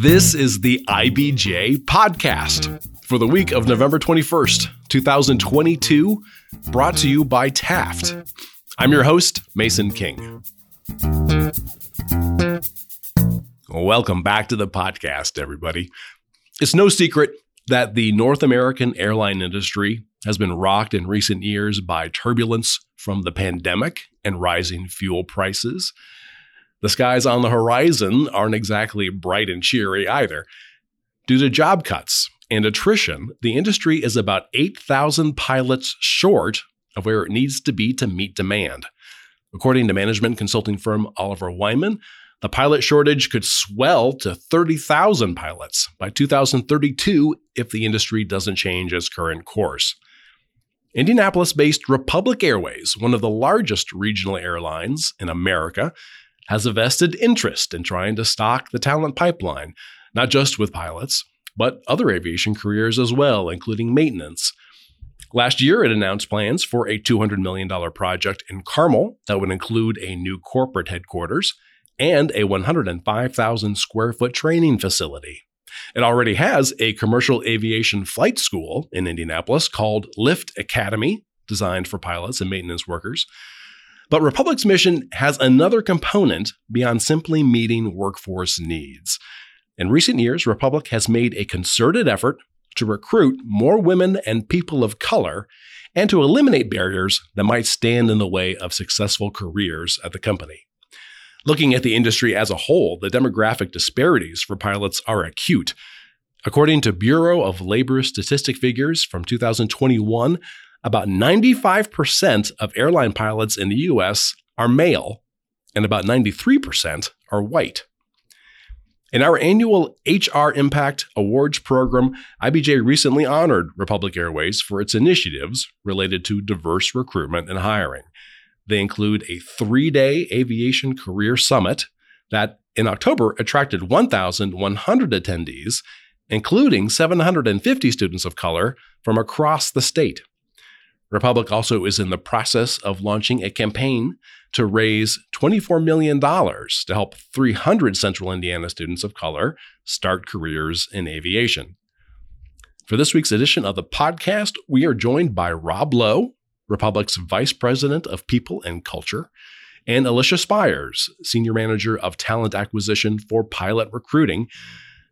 This is the IBJ podcast for the week of November 21st, 2022, brought to you by Taft. I'm your host, Mason King. Welcome back to the podcast, everybody. It's no secret that the North American airline industry has been rocked in recent years by turbulence from the pandemic and rising fuel prices. The skies on the horizon aren't exactly bright and cheery either. Due to job cuts and attrition, the industry is about 8,000 pilots short of where it needs to be to meet demand. According to management consulting firm Oliver Wyman, the pilot shortage could swell to 30,000 pilots by 2032 if the industry doesn't change its current course. Indianapolis based Republic Airways, one of the largest regional airlines in America, has a vested interest in trying to stock the talent pipeline, not just with pilots, but other aviation careers as well, including maintenance. Last year, it announced plans for a $200 million project in Carmel that would include a new corporate headquarters and a 105,000 square foot training facility. It already has a commercial aviation flight school in Indianapolis called Lift Academy, designed for pilots and maintenance workers. But Republic's mission has another component beyond simply meeting workforce needs. In recent years, Republic has made a concerted effort to recruit more women and people of color and to eliminate barriers that might stand in the way of successful careers at the company. Looking at the industry as a whole, the demographic disparities for pilots are acute. According to Bureau of Labor Statistic figures from 2021, about 95% of airline pilots in the US are male, and about 93% are white. In our annual HR Impact Awards program, IBJ recently honored Republic Airways for its initiatives related to diverse recruitment and hiring. They include a three day aviation career summit that in October attracted 1,100 attendees, including 750 students of color from across the state. Republic also is in the process of launching a campaign to raise $24 million to help 300 Central Indiana students of color start careers in aviation. For this week's edition of the podcast, we are joined by Rob Lowe, Republic's Vice President of People and Culture, and Alisha Spires, Senior Manager of Talent Acquisition for Pilot Recruiting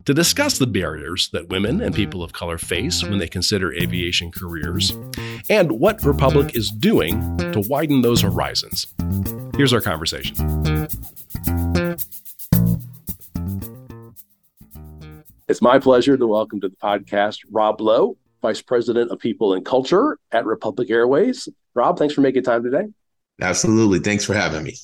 to discuss the barriers that women and mm-hmm. people of color face when mm-hmm. they consider aviation careers and what Republic is doing to widen those horizons. Here's our conversation. It's my pleasure to welcome to the podcast Rob Lowe, Vice President of People and Culture at Republic Airways. Rob, thanks for making time today. Absolutely. Thanks for having me.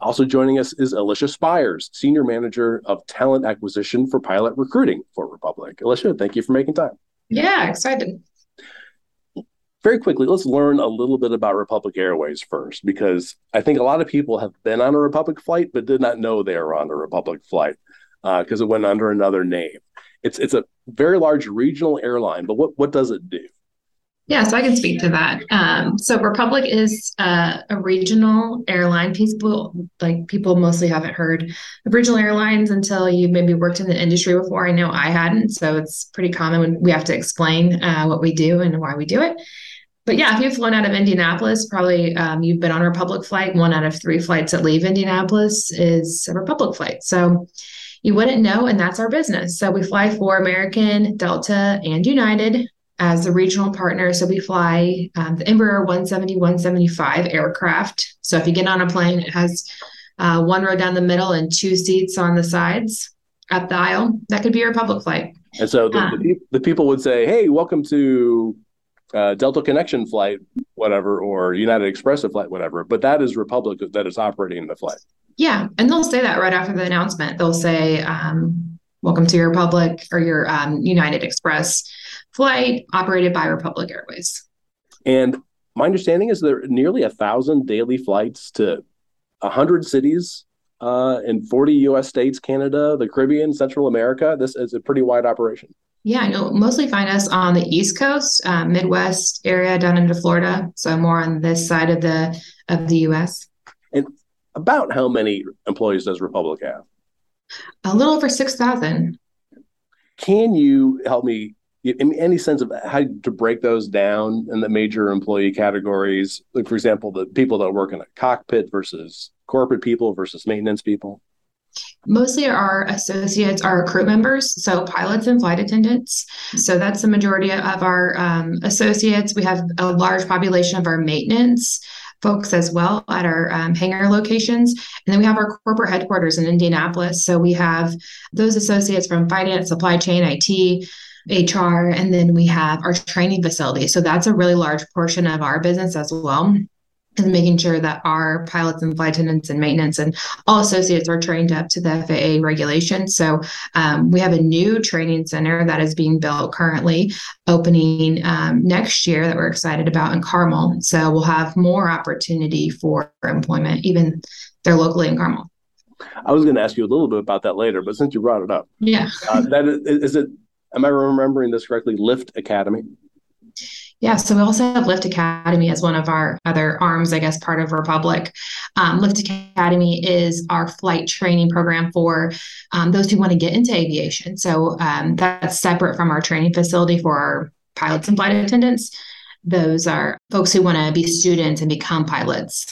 Also joining us is Alisha Spires, Senior Manager of Talent Acquisition for Pilot Recruiting for Republic. Alisha, thank you for making time. Yeah, excited. Very quickly, let's learn a little bit about Republic Airways first, because I think a lot of people have been on a Republic flight but did not know they were on a Republic flight because uh, it went under another name. It's it's a very large regional airline, but what what does it do? Yeah, so I can speak to that. Um, so Republic is uh, a regional airline. People like people mostly haven't heard of regional airlines until you maybe worked in the industry before. I know I hadn't, so it's pretty common when we have to explain uh, what we do and why we do it. But yeah, if you've flown out of Indianapolis, probably um, you've been on a Republic flight. One out of three flights that leave Indianapolis is a Republic flight. So you wouldn't know, and that's our business. So we fly for American, Delta, and United as a regional partner. So we fly um, the Embraer 170, 175 aircraft. So if you get on a plane, it has uh, one row down the middle and two seats on the sides up the aisle. That could be your public flight. And so the, um, the, the, people would say, hey, welcome to uh, Delta Connection flight, whatever, or United Express flight, whatever. But that is Republic that is operating the flight. Yeah. And they'll say that right after the announcement. They'll say, um, welcome to your Republic or your um, United Express flight operated by Republic Airways. And my understanding is there are nearly a thousand daily flights to a hundred cities uh, in 40 U.S. states, Canada, the Caribbean, Central America. This is a pretty wide operation. Yeah, I know. Mostly find us on the East Coast, uh, Midwest area, down into Florida. So more on this side of the of the U.S. And about how many employees does Republic have? A little over six thousand. can you help me any sense of how to break those down in the major employee categories? Like, for example, the people that work in a cockpit versus corporate people versus maintenance people? Mostly our associates are crew members, so pilots and flight attendants. So that's the majority of our um, associates. We have a large population of our maintenance folks as well at our um, hangar locations. And then we have our corporate headquarters in Indianapolis. So we have those associates from finance, supply chain, IT, HR, and then we have our training facility. So that's a really large portion of our business as well. And making sure that our pilots and flight attendants and maintenance and all associates are trained up to the FAA regulations. So um, we have a new training center that is being built currently, opening um, next year that we're excited about in Carmel. So we'll have more opportunity for employment, even there locally in Carmel. I was going to ask you a little bit about that later, but since you brought it up, yeah, uh, that is, is it am I remembering this correctly? Lift Academy. Yeah, so we also have Lift Academy as one of our other arms, I guess, part of Republic. Um, Academy is our flight training program for um, those who want to get into aviation. So um, that's separate from our training facility for our pilots and flight attendants. Those are folks who want to be students and become pilots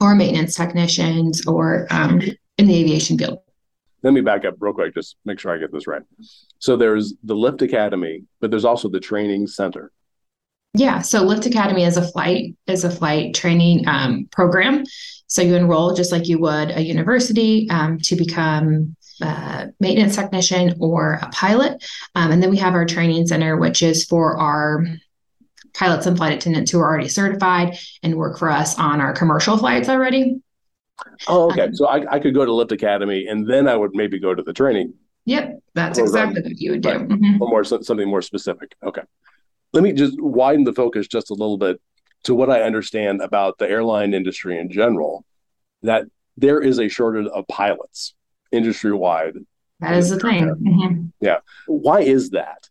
or maintenance technicians or um, in the aviation field let me back up real quick, just make sure I get this right. So there's the Lift Academy, but there's also the training center. Yeah, so Lift Academy is a flight is a flight training um, program. So you enroll just like you would a university um, to become a maintenance technician or a pilot, um, and then we have our training center, which is for our pilots and flight attendants who are already certified and work for us on our commercial flights already. Oh, okay. Um, so I, I could go to Lift Academy and then I would maybe go to the training. Yep, that's program. exactly what you would do. Right. Mm-hmm. Or more something more specific. Okay. Let me just widen the focus just a little bit to what I understand about the airline industry in general. That there is a shortage of pilots industry wide. That is the thing. Mm-hmm. Yeah. Why is that?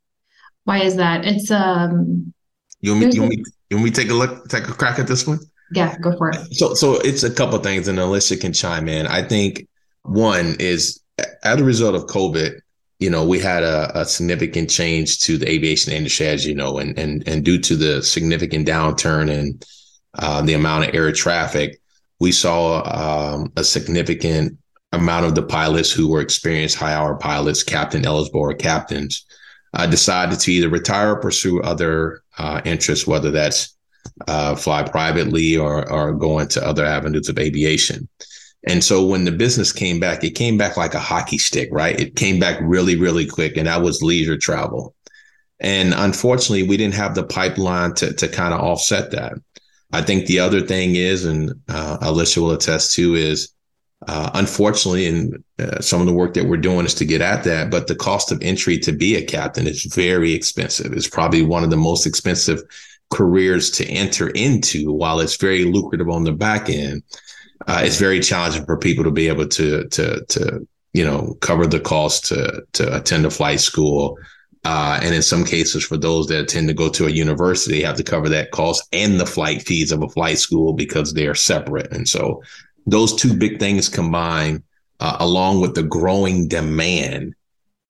Why is that? It's um. You want me? You want me? You want me take a look? Take a crack at this one? Yeah, go for it. So, so it's a couple things, and Alisha can chime in. I think one is as a result of COVID, you know, we had a, a, significant change to the aviation industry, as you know, and and and due to the significant downturn in uh, the amount of air traffic, we saw um, a significant amount of the pilots who were experienced high hour pilots, captain eligible or captains, uh, decided to either retire or pursue other uh, interests, whether that's uh, fly privately or or go into other avenues of aviation. And so when the business came back, it came back like a hockey stick, right? It came back really, really quick, and that was leisure travel. And unfortunately, we didn't have the pipeline to to kind of offset that. I think the other thing is, and uh, Alisha will attest to, is uh, unfortunately, and uh, some of the work that we're doing is to get at that. But the cost of entry to be a captain is very expensive. It's probably one of the most expensive careers to enter into while it's very lucrative on the back end uh, it's very challenging for people to be able to to to you know cover the cost to to attend a flight school. Uh, and in some cases for those that tend to go to a university have to cover that cost and the flight fees of a flight school because they're separate. And so those two big things combined uh, along with the growing demand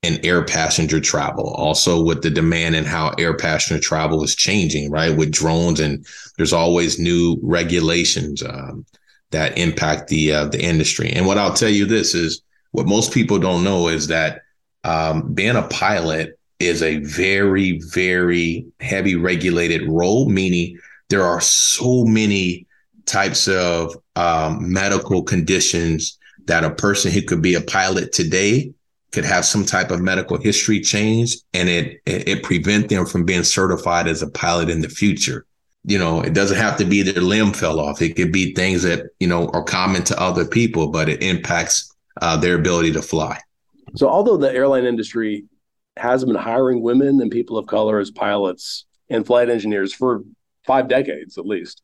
and air passenger travel. Also, with the demand and how air passenger travel is changing, right? With drones, and there's always new regulations um, that impact the uh, the industry. And what I'll tell you this is what most people don't know is that um, being a pilot is a very, very heavy regulated role, meaning there are so many types of um, medical conditions that a person who could be a pilot today could have some type of medical history change and it, it, prevent them from being certified as a pilot in the future. You know it doesn't have to be their limb fell off. It could be things that you know are common to other people but it impacts uh, their ability to fly. So although the airline industry has been hiring women and people of color as pilots and flight engineers for five decades at least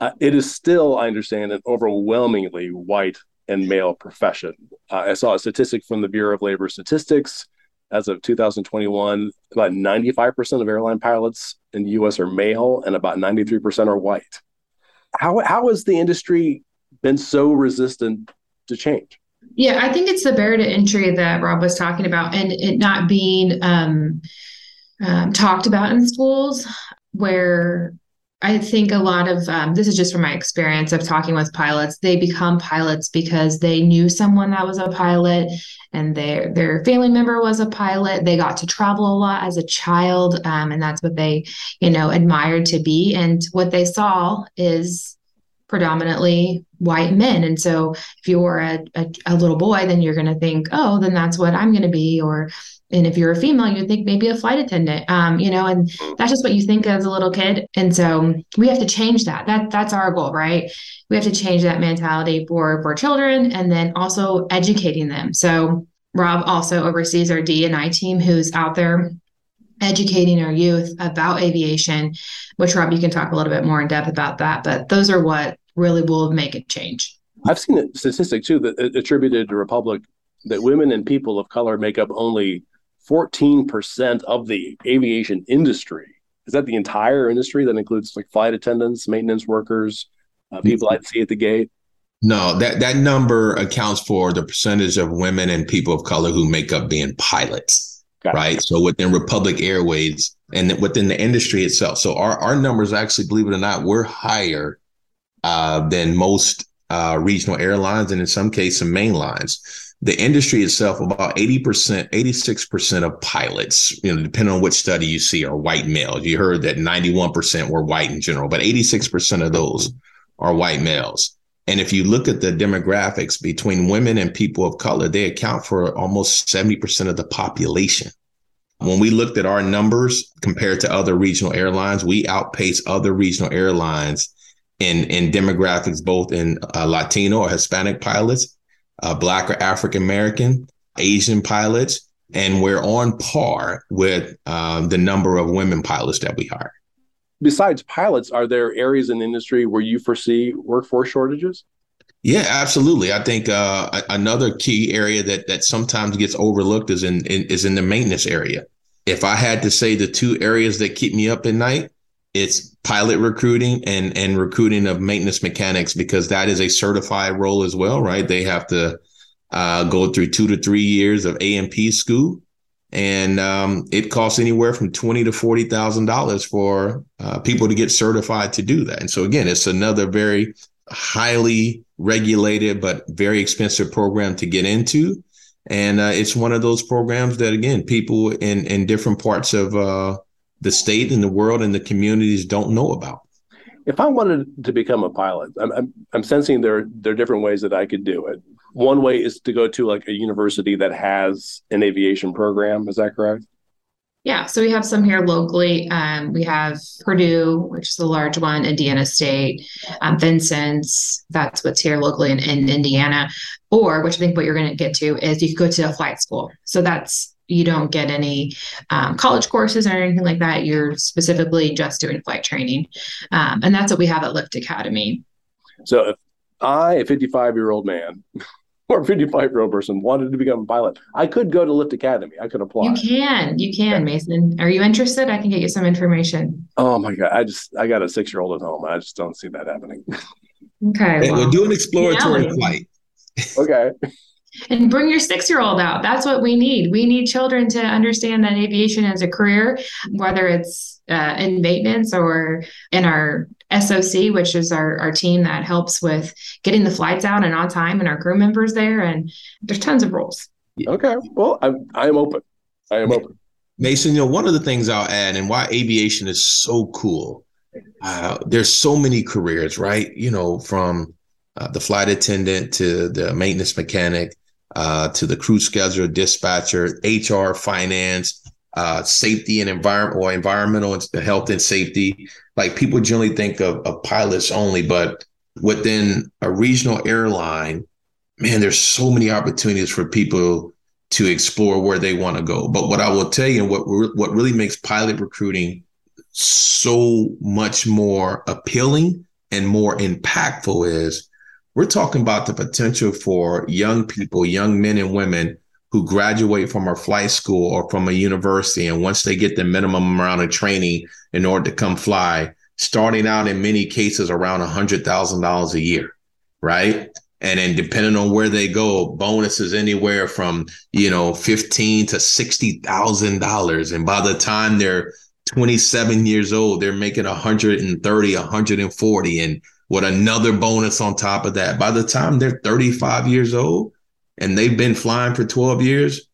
uh, it is still i understand an overwhelmingly white and male profession. Uh, I saw a statistic from the Bureau of Labor Statistics. As of 2021, about 95% of airline pilots in the US are male and about 93% are white. How, how has the industry been so resistant to change? Yeah, I think it's the barrier to entry that Rob was talking about, and it not being um, um, talked about in schools, where I think a lot of um, this is just from my experience of talking with pilots. They become pilots because they knew someone that was a pilot, and their their family member was a pilot. They got to travel a lot as a child, um, and that's what they, you know, admired to be. And what they saw is predominantly white men. And so if you're a, a, a little boy, then you're going to think, oh, then that's what I'm going to be. Or, and if you're a female, you would think maybe a flight attendant, um, you know, and that's just what you think as a little kid. And so we have to change that. That that's our goal, right? We have to change that mentality for for children, and then also educating them. So Rob also oversees our D and I team, who's out there educating our youth about aviation, which Rob, you can talk a little bit more in depth about that. But those are what really will make a change. I've seen a statistic too that attributed to Republic that women and people of color make up only 14% of the aviation industry. Is that the entire industry that includes like flight attendants, maintenance workers, uh, people I'd see at the gate? No, that that number accounts for the percentage of women and people of color who make up being pilots. Got right. It. So within Republic Airways and within the industry itself. So our, our numbers actually, believe it or not, we're higher uh, than most uh, regional airlines and in some cases main lines. The industry itself, about 80%, 86% of pilots, you know, depending on which study you see, are white males. You heard that 91% were white in general, but 86% of those are white males. And if you look at the demographics between women and people of color, they account for almost 70% of the population. When we looked at our numbers compared to other regional airlines, we outpace other regional airlines in, in demographics, both in uh, Latino or Hispanic pilots, uh, Black or African American, Asian pilots, and we're on par with um, the number of women pilots that we hire besides pilots, are there areas in the industry where you foresee workforce shortages? Yeah, absolutely. I think uh, another key area that that sometimes gets overlooked is in, in is in the maintenance area. If I had to say the two areas that keep me up at night, it's pilot recruiting and and recruiting of maintenance mechanics because that is a certified role as well, right? They have to uh, go through two to three years of A&P school and um, it costs anywhere from twenty to forty thousand dollars for uh, people to get certified to do that. And so again, it's another very highly regulated but very expensive program to get into, and uh, it's one of those programs that again people in in different parts of uh, the state and the world and the communities don't know about. If I wanted to become a pilot, I'm, I'm, I'm sensing there there are different ways that I could do it one way is to go to like a university that has an aviation program. Is that correct? Yeah, so we have some here locally. Um, we have Purdue, which is a large one, Indiana State, um, Vincennes. That's what's here locally in, in Indiana. Or, which I think what you're going to get to is you could go to a flight school. So that's you don't get any um, college courses or anything like that. You're specifically just doing flight training, um, and that's what we have at Lift Academy. So if I, a 55 year old man, or 55 year old person wanted to become a pilot, I could go to Lift Academy. I could apply. You can, you can, Mason. Are you interested? I can get you some information. Oh my God. I just, I got a six year old at home. I just don't see that happening. Okay. Well, we'll do an exploratory yeah. flight. okay. And bring your six year old out. That's what we need. We need children to understand that aviation is a career, whether it's uh, in maintenance or in our SOC, which is our, our team that helps with getting the flights out and on time and our crew members there. And there's tons of roles. Okay. Well, I'm, I am open. I am open. Mason, you know, one of the things I'll add and why aviation is so cool, uh, there's so many careers, right? You know, from uh, the flight attendant to the maintenance mechanic uh, to the crew scheduler, dispatcher, HR, finance, uh, safety and environment or environmental and health and safety. Like people generally think of, of pilots only, but within a regional airline, man, there's so many opportunities for people to explore where they want to go. But what I will tell you, and what what really makes pilot recruiting so much more appealing and more impactful is we're talking about the potential for young people, young men and women who graduate from a flight school or from a university. And once they get the minimum amount of training in order to come fly, starting out in many cases around $100,000 a year, right? And then depending on where they go, bonuses anywhere from, you know, 15 to $60,000. And by the time they're 27 years old, they're making 130, 140 and with another bonus on top of that. By the time they're 35 years old and they've been flying for 12 years,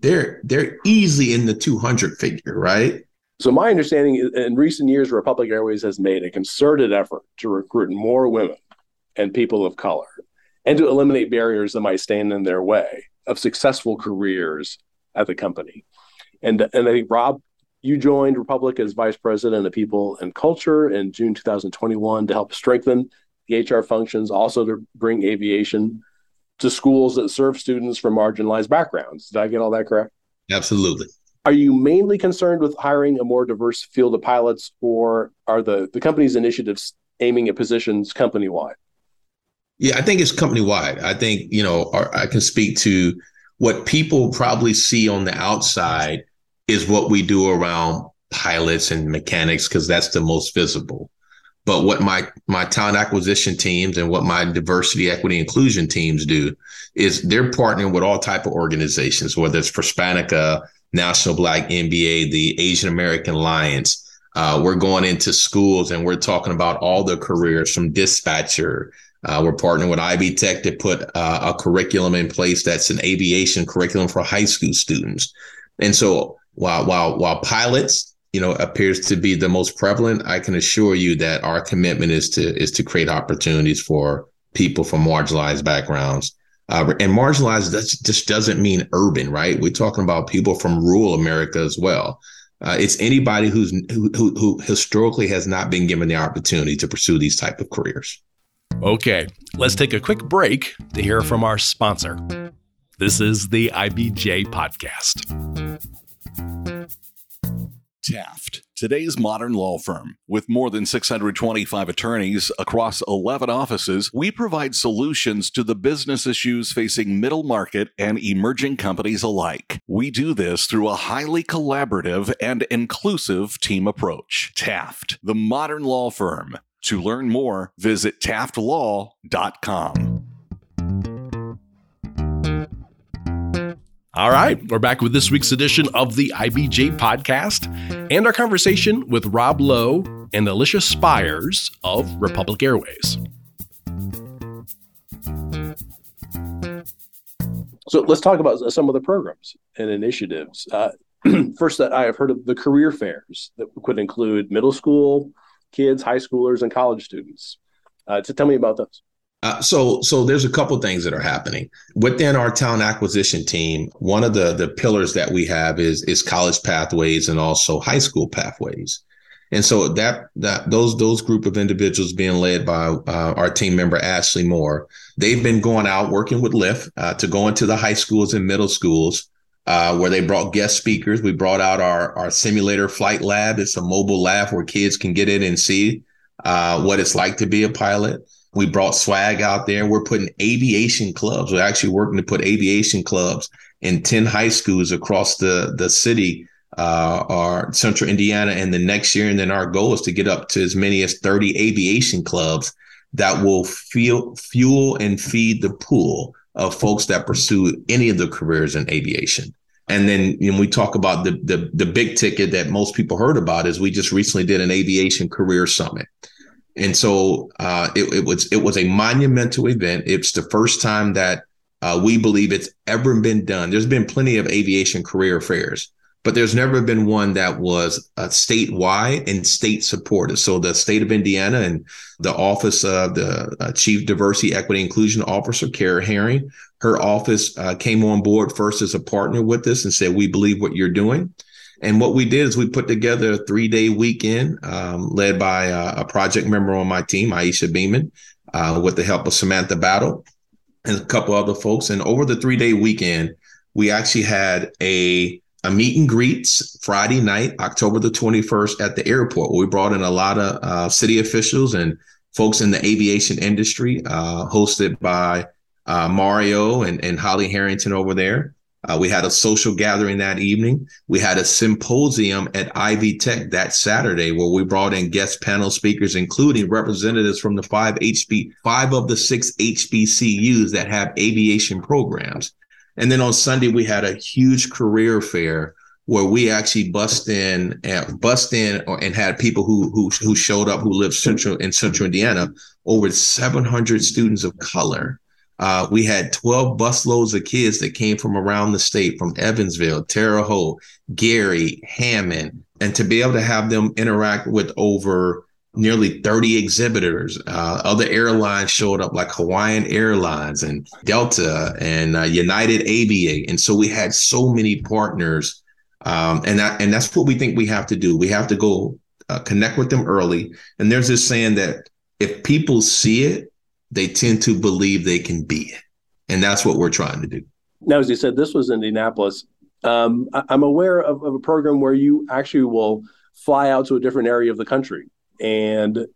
they're they're easily in the 200 figure, right? So my understanding is in recent years, Republic Airways has made a concerted effort to recruit more women and people of color and to eliminate barriers that might stand in their way of successful careers at the company. And, and I think, Rob, you joined Republic as vice president of people and culture in June 2021 to help strengthen the HR functions, also to bring aviation to schools that serve students from marginalized backgrounds. Did I get all that correct? Absolutely. Are you mainly concerned with hiring a more diverse field of pilots, or are the, the company's initiatives aiming at positions company wide? Yeah, I think it's company wide. I think, you know, I can speak to what people probably see on the outside is what we do around pilots and mechanics because that's the most visible. But what my my talent acquisition teams and what my diversity, equity, inclusion teams do is they're partnering with all type of organizations, whether it's Prospanica, National Black MBA, the Asian American Alliance. Uh, we're going into schools and we're talking about all the careers from dispatcher uh, we're partnering with Ivy Tech to put uh, a curriculum in place that's an aviation curriculum for high school students. And so while while while pilots, you know, appears to be the most prevalent, I can assure you that our commitment is to is to create opportunities for people from marginalized backgrounds. Uh, and marginalized that just doesn't mean urban, right? We're talking about people from rural America as well. Uh, it's anybody who's who, who, who historically has not been given the opportunity to pursue these type of careers. Okay, let's take a quick break to hear from our sponsor. This is the IBJ Podcast. Taft, today's modern law firm. With more than 625 attorneys across 11 offices, we provide solutions to the business issues facing middle market and emerging companies alike. We do this through a highly collaborative and inclusive team approach. Taft, the modern law firm. To learn more, visit taftlaw.com. All right, we're back with this week's edition of the IBJ podcast and our conversation with Rob Lowe and Alisha Spires of Republic Airways. So let's talk about some of the programs and initiatives. Uh, first, that I have heard of the career fairs that could include middle school, kids, high schoolers, and college students. Uh, to tell me about those. Uh, so, so there's a couple things that are happening within our talent acquisition team. One of the the pillars that we have is is college pathways and also high school pathways. And so that that those those group of individuals being led by uh, our team member Ashley Moore, they've been going out working with Lift uh, to go into the high schools and middle schools uh, where they brought guest speakers. We brought out our, our simulator flight lab. It's a mobile lab where kids can get in and see uh, what it's like to be a pilot. We brought swag out there. We're putting aviation clubs. We're actually working to put aviation clubs in 10 high schools across the, the city uh, central Indiana. And the next year, and then our goal is to get up to as many as 30 aviation clubs that will fuel, fuel and feed the pool of folks that pursue any of the careers in aviation. And then when we talk about the, the, the big ticket that most people heard about is we just recently did an aviation career summit. And so uh, it, it, was it was a monumental event. It's the first time that uh, we believe it's ever been done. There's been plenty of aviation career fairs, but there's never been one that was uh, statewide and state supported. So the state of Indiana and the office of the uh, Chief Diversity, Equity, Inclusion Officer, Karrah Herring, her office uh, came on board first as a partner with us and said, "We believe what you're doing." And what we did is we put together a three day weekend um, led by uh, a project member on my team, Aisha Beeman, uh, with the help of Samantha Battle and a couple other folks. And over the three day weekend, we actually had a a meet and greets Friday night, October the 21st at the airport. We brought in a lot of uh, city officials and folks in the aviation industry, uh, hosted by uh, Mario and, and Holly Harrington over there. Uh, we had a social gathering that evening. We had a symposium at Ivy Tech that Saturday where we brought in guest panel speakers, including representatives from the five HB, five of the six HBCUs that have aviation programs. And then on Sunday, we had a huge career fair where we actually bust in and bust in and had people who, who who showed up who lived central in central Indiana, over 700 students of color uh, we had 12 busloads of kids that came from around the state, from Evansville, Terre Haute, Gary, Hammond, and to be able to have them interact with over nearly 30 exhibitors. Uh, other airlines showed up like Hawaiian Airlines and Delta and uh, United Aviate. And so we had so many partners. Um, and, that, and that's what we think we have to do. We have to go uh, connect with them early. And there's this saying that if people see it, they tend to believe they can be it. And that's what we're trying to do. Now, as you said, this was Indianapolis. Um, I- am aware of, of, a program where you actually will fly out to a different area of the country and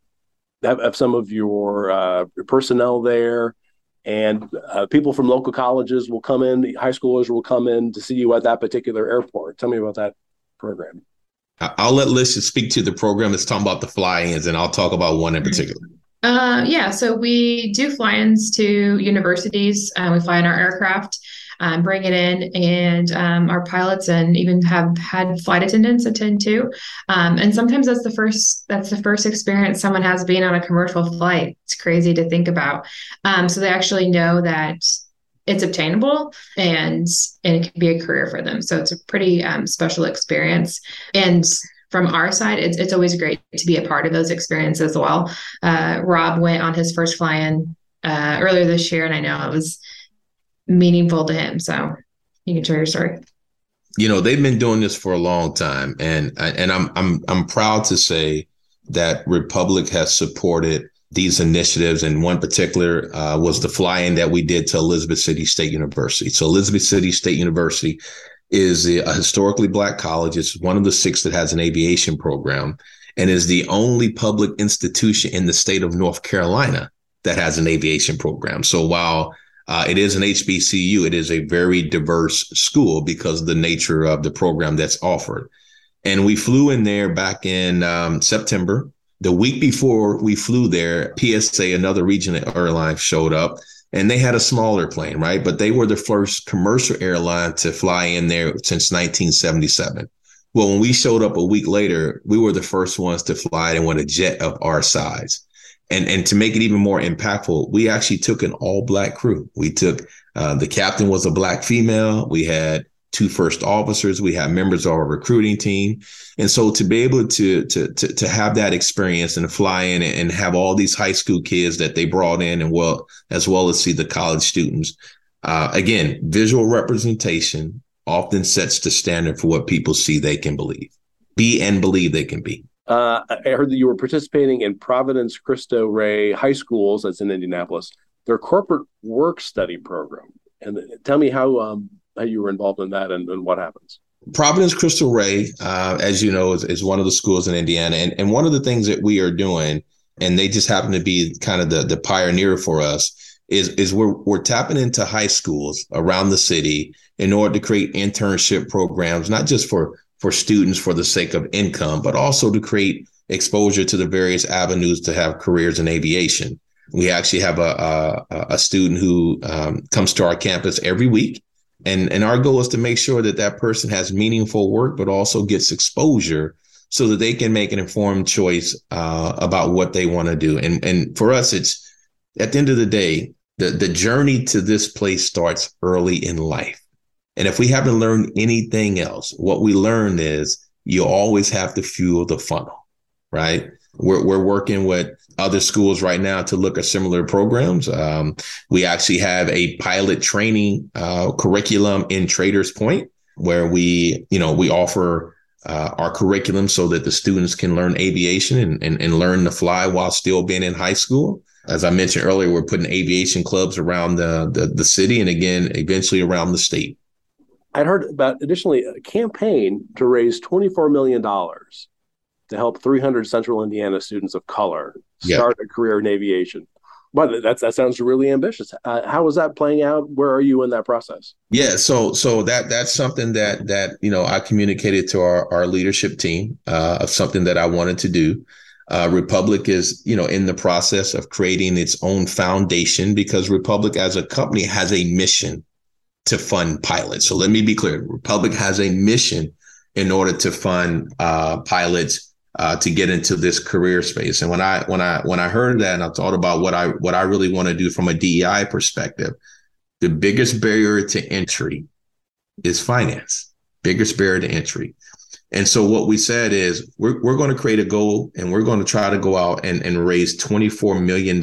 have, have some of your, uh, personnel there. And uh, people from local colleges will come in, high schoolers will come in to see you at that particular airport. Tell me about that program. I'll let Lisha speak to the program that's talking about the fly-ins, and I'll talk about one in particular. Uh, yeah, so we do fly-ins to universities. Uh, we fly in our aircraft, um, bring it in, and um, our pilots and even have had flight attendants attend too. Um, and sometimes that's the first that's the first experience someone has being on a commercial flight. It's crazy to think about. Um, so they actually know that it's obtainable and and it can be a career for them. So it's a pretty um, special experience. And from our side, it's, it's always great to be a part of those experiences as well. Uh, Rob went on his first fly in uh, earlier this year, and I know it was meaningful to him. So you can share your story. You know, they've been doing this for a long time, and and I'm I'm I'm proud to say that Republic has supported these initiatives, and one particular uh, was the fly-in that we did to Elizabeth City State University. So Elizabeth City State University is a historically black college. It's one of the six that has an aviation program and is the only public institution in the state of North Carolina that has an aviation program. So while uh, it is an HBCU, it is a very diverse school because of the nature of the program that's offered. And we flew in there back in um, September. The week before we flew there, PSA, another regional airline, showed up and they had a smaller plane, right? But they were the first commercial airline to fly in there since 1977. Well, when we showed up a week later, we were the first ones to fly in with a jet of our size. And, and to make it even more impactful, we actually took an all black crew. We took uh, the captain was a black female. We had two first officers. We have members of our recruiting team. And so to be able to to to, to have that experience and fly in and have all these high school kids that they brought in and well as well as see the college students. Uh, again, visual representation often sets the standard for what people see they can believe, be and believe they can be. Uh, I heard that you were participating in Providence Cristo Rey High Schools, that's in Indianapolis, their corporate work study program. And tell me how um, how you were involved in that and, and what happens. Providence Cristo Rey, uh, as you know, is, is one of the schools in Indiana. And, and one of the things that we are doing, and they just happen to be kind of the, the pioneer for us, is, is we're, we're tapping into high schools around the city in order to create internship programs, not just for, for students for the sake of income, but also to create exposure to the various avenues to have careers in aviation. We actually have a, a, a student who um, comes to our campus every week and and our goal is to make sure that that person has meaningful work but also gets exposure so that they can make an informed choice uh, about what they want to do. And and for us it's at the end of the day the the journey to this place starts early in life. And if we haven't learned anything else what we learn is you always have to fuel the funnel right we're, we're working with other schools right now to look at similar programs. Um, we actually have a pilot training uh, curriculum in Traders Point where we, you know, we offer uh, our curriculum so that the students can learn aviation and, and, and learn to fly while still being in high school. As I mentioned earlier, we're putting aviation clubs around the, the, the city and again, eventually around the state. I'd heard about additionally a campaign to raise $24 million to help 300 central Indiana students of color start a career in aviation. But that's that sounds really ambitious. Uh, how is that playing out? Where are you in that process? Yeah, so so that that's something that that you know I communicated to our our leadership team uh, of something that I wanted to do. Uh, Republic is you know in the process of creating its own foundation because Republic as a company has a mission to fund pilots. So let me be clear: Republic has a mission in order to fund uh, pilots uh, to get into this career space. And when I when I when I heard that and I thought about what I what I really want to do from a DEI perspective, the biggest barrier to entry is finance. Biggest barrier to entry. And so what we said is we're we're going to create a goal and we're going to try to go out and, and raise $24 million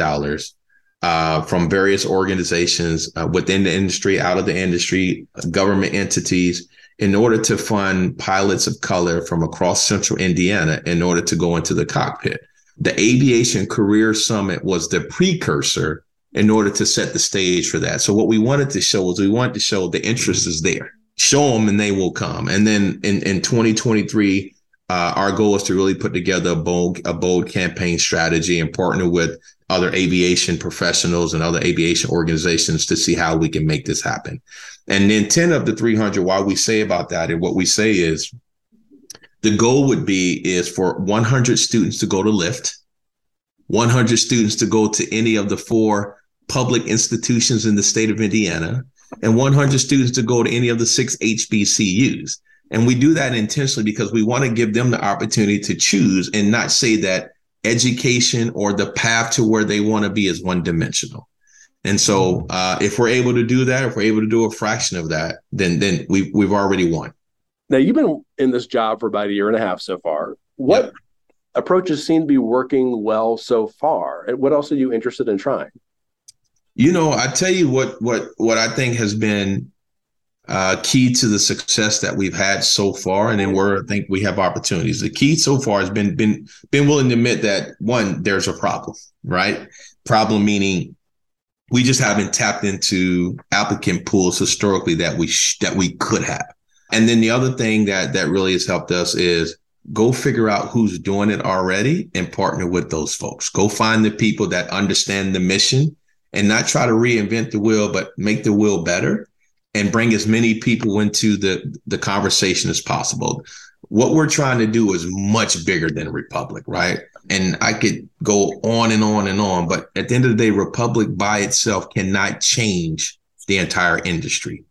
uh, from various organizations uh, within the industry, out of the industry, government entities, in order to fund pilots of color from across central Indiana in order to go into the cockpit. The Aviation Career Summit was the precursor in order to set the stage for that. So what we wanted to show was we wanted to show the interest is there. Show them and they will come. And then in, in 2023, uh, our goal is to really put together a bold, a bold campaign strategy and partner with other aviation professionals and other aviation organizations to see how we can make this happen. And then 10 of the 300, why we say about that and what we say is the goal would be is for 100 students to go to LIFT, 100 students to go to any of the four public institutions in the state of Indiana, and 100 students to go to any of the six HBCUs. And we do that intentionally because we want to give them the opportunity to choose and not say that education or the path to where they want to be is one dimensional. And so, uh, if we're able to do that, if we're able to do a fraction of that, then then we we've already won. Now you've been in this job for about a year and a half so far. What yep. approaches seem to be working well so far? And what else are you interested in trying? You know, I tell you what what what I think has been uh, key to the success that we've had so far, and then where I think we have opportunities. The key so far has been been been willing to admit that one, there's a problem, right? Problem meaning we just haven't tapped into applicant pools historically that we sh- that we could have. And then the other thing that that really has helped us is go figure out who's doing it already and partner with those folks. Go find the people that understand the mission and not try to reinvent the wheel, but make the wheel better and bring as many people into the the conversation as possible. What we're trying to do is much bigger than Republic, right? and I could go on and on and on. But at the end of the day, Republic by itself cannot change the entire industry.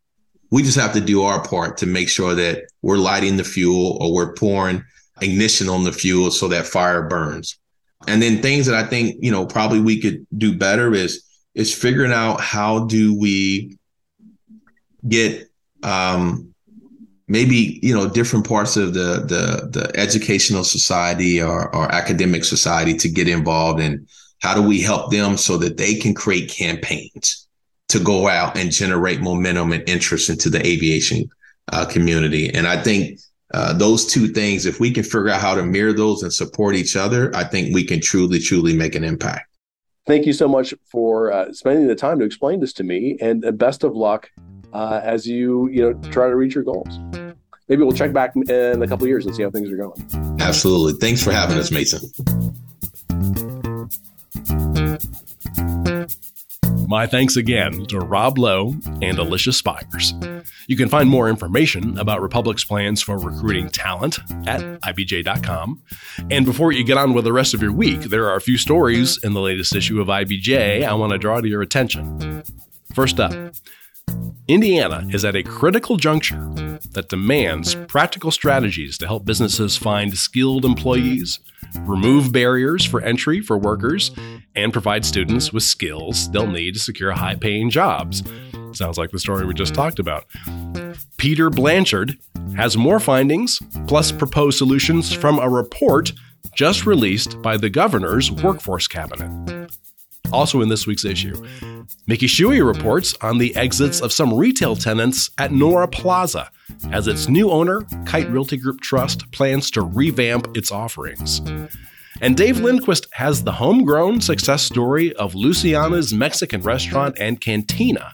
We just have to do our part to make sure that we're lighting the fuel or we're pouring ignition on the fuel so that fire burns. And then things that I think, you know, probably we could do better is is figuring out how do we get um maybe you know different parts of the the the educational society or, or academic society to get involved and how do we help them so that they can create campaigns to go out and generate momentum and interest into the aviation uh, community. And i think uh, those two things if we can figure out how to mirror those and support each other i think we can truly truly make an impact. Thank you so much for uh, spending the time to explain this to me and uh, best of luck uh, as you you know try to reach your goals. Maybe we'll check back in a couple years and see how things are going. Absolutely. Thanks for having us, Mason. My thanks again to Rob Lowe and Alisha Spires. You can find more information about Republic's plans for recruiting talent at IBJ.com. And before you get on with the rest of your week, there are a few stories in the latest issue of IBJ I want to draw to your attention. First up, Indiana is at a critical juncture that demands practical strategies to help businesses find skilled employees, remove barriers for entry for workers, and provide students with skills they'll need to secure high paying jobs. Sounds like the story we just talked about. Peter Blanchard has more findings, plus proposed solutions from a report just released by the governor's workforce cabinet. Also in this week's issue, Mickey Shuey reports on the exits of some retail tenants at Nora Plaza as its new owner, Kite Realty Group Trust, plans to revamp its offerings. And Dave Lindquist has the homegrown success story of Luciana's Mexican restaurant and cantina,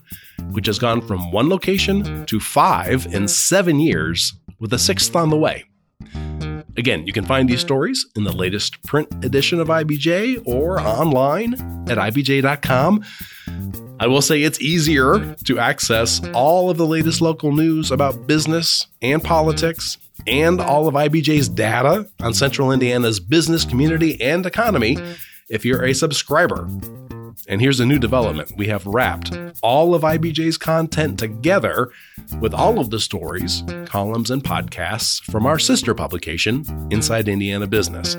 which has gone from one location to five in seven years, with a sixth on the way. Again, you can find these stories in the latest print edition of IBJ or online at IBJ.com. I will say it's easier to access all of the latest local news about business and politics and all of IBJ's data on Central Indiana's business, community, and economy if you're a subscriber. And here's a new development we have wrapped all of IBJ's content together with all of the stories, columns, and podcasts from our sister publication, Inside Indiana Business.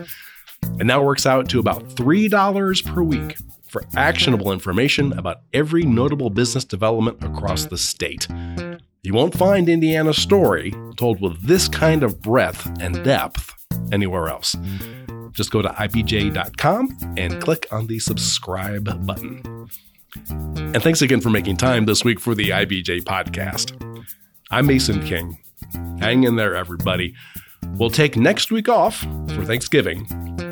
And now works out to about $3 per week for actionable information about every notable business development across the state. You won't find Indiana's story told with this kind of breadth and depth anywhere else. Just go to ibj.com and click on the subscribe button. And thanks again for making time this week for the IBJ podcast. I'm Mason King. Hang in there, everybody. We'll take next week off for Thanksgiving,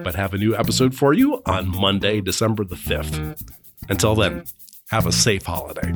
but have a new episode for you on Monday, December the 5th. Until then, have a safe holiday.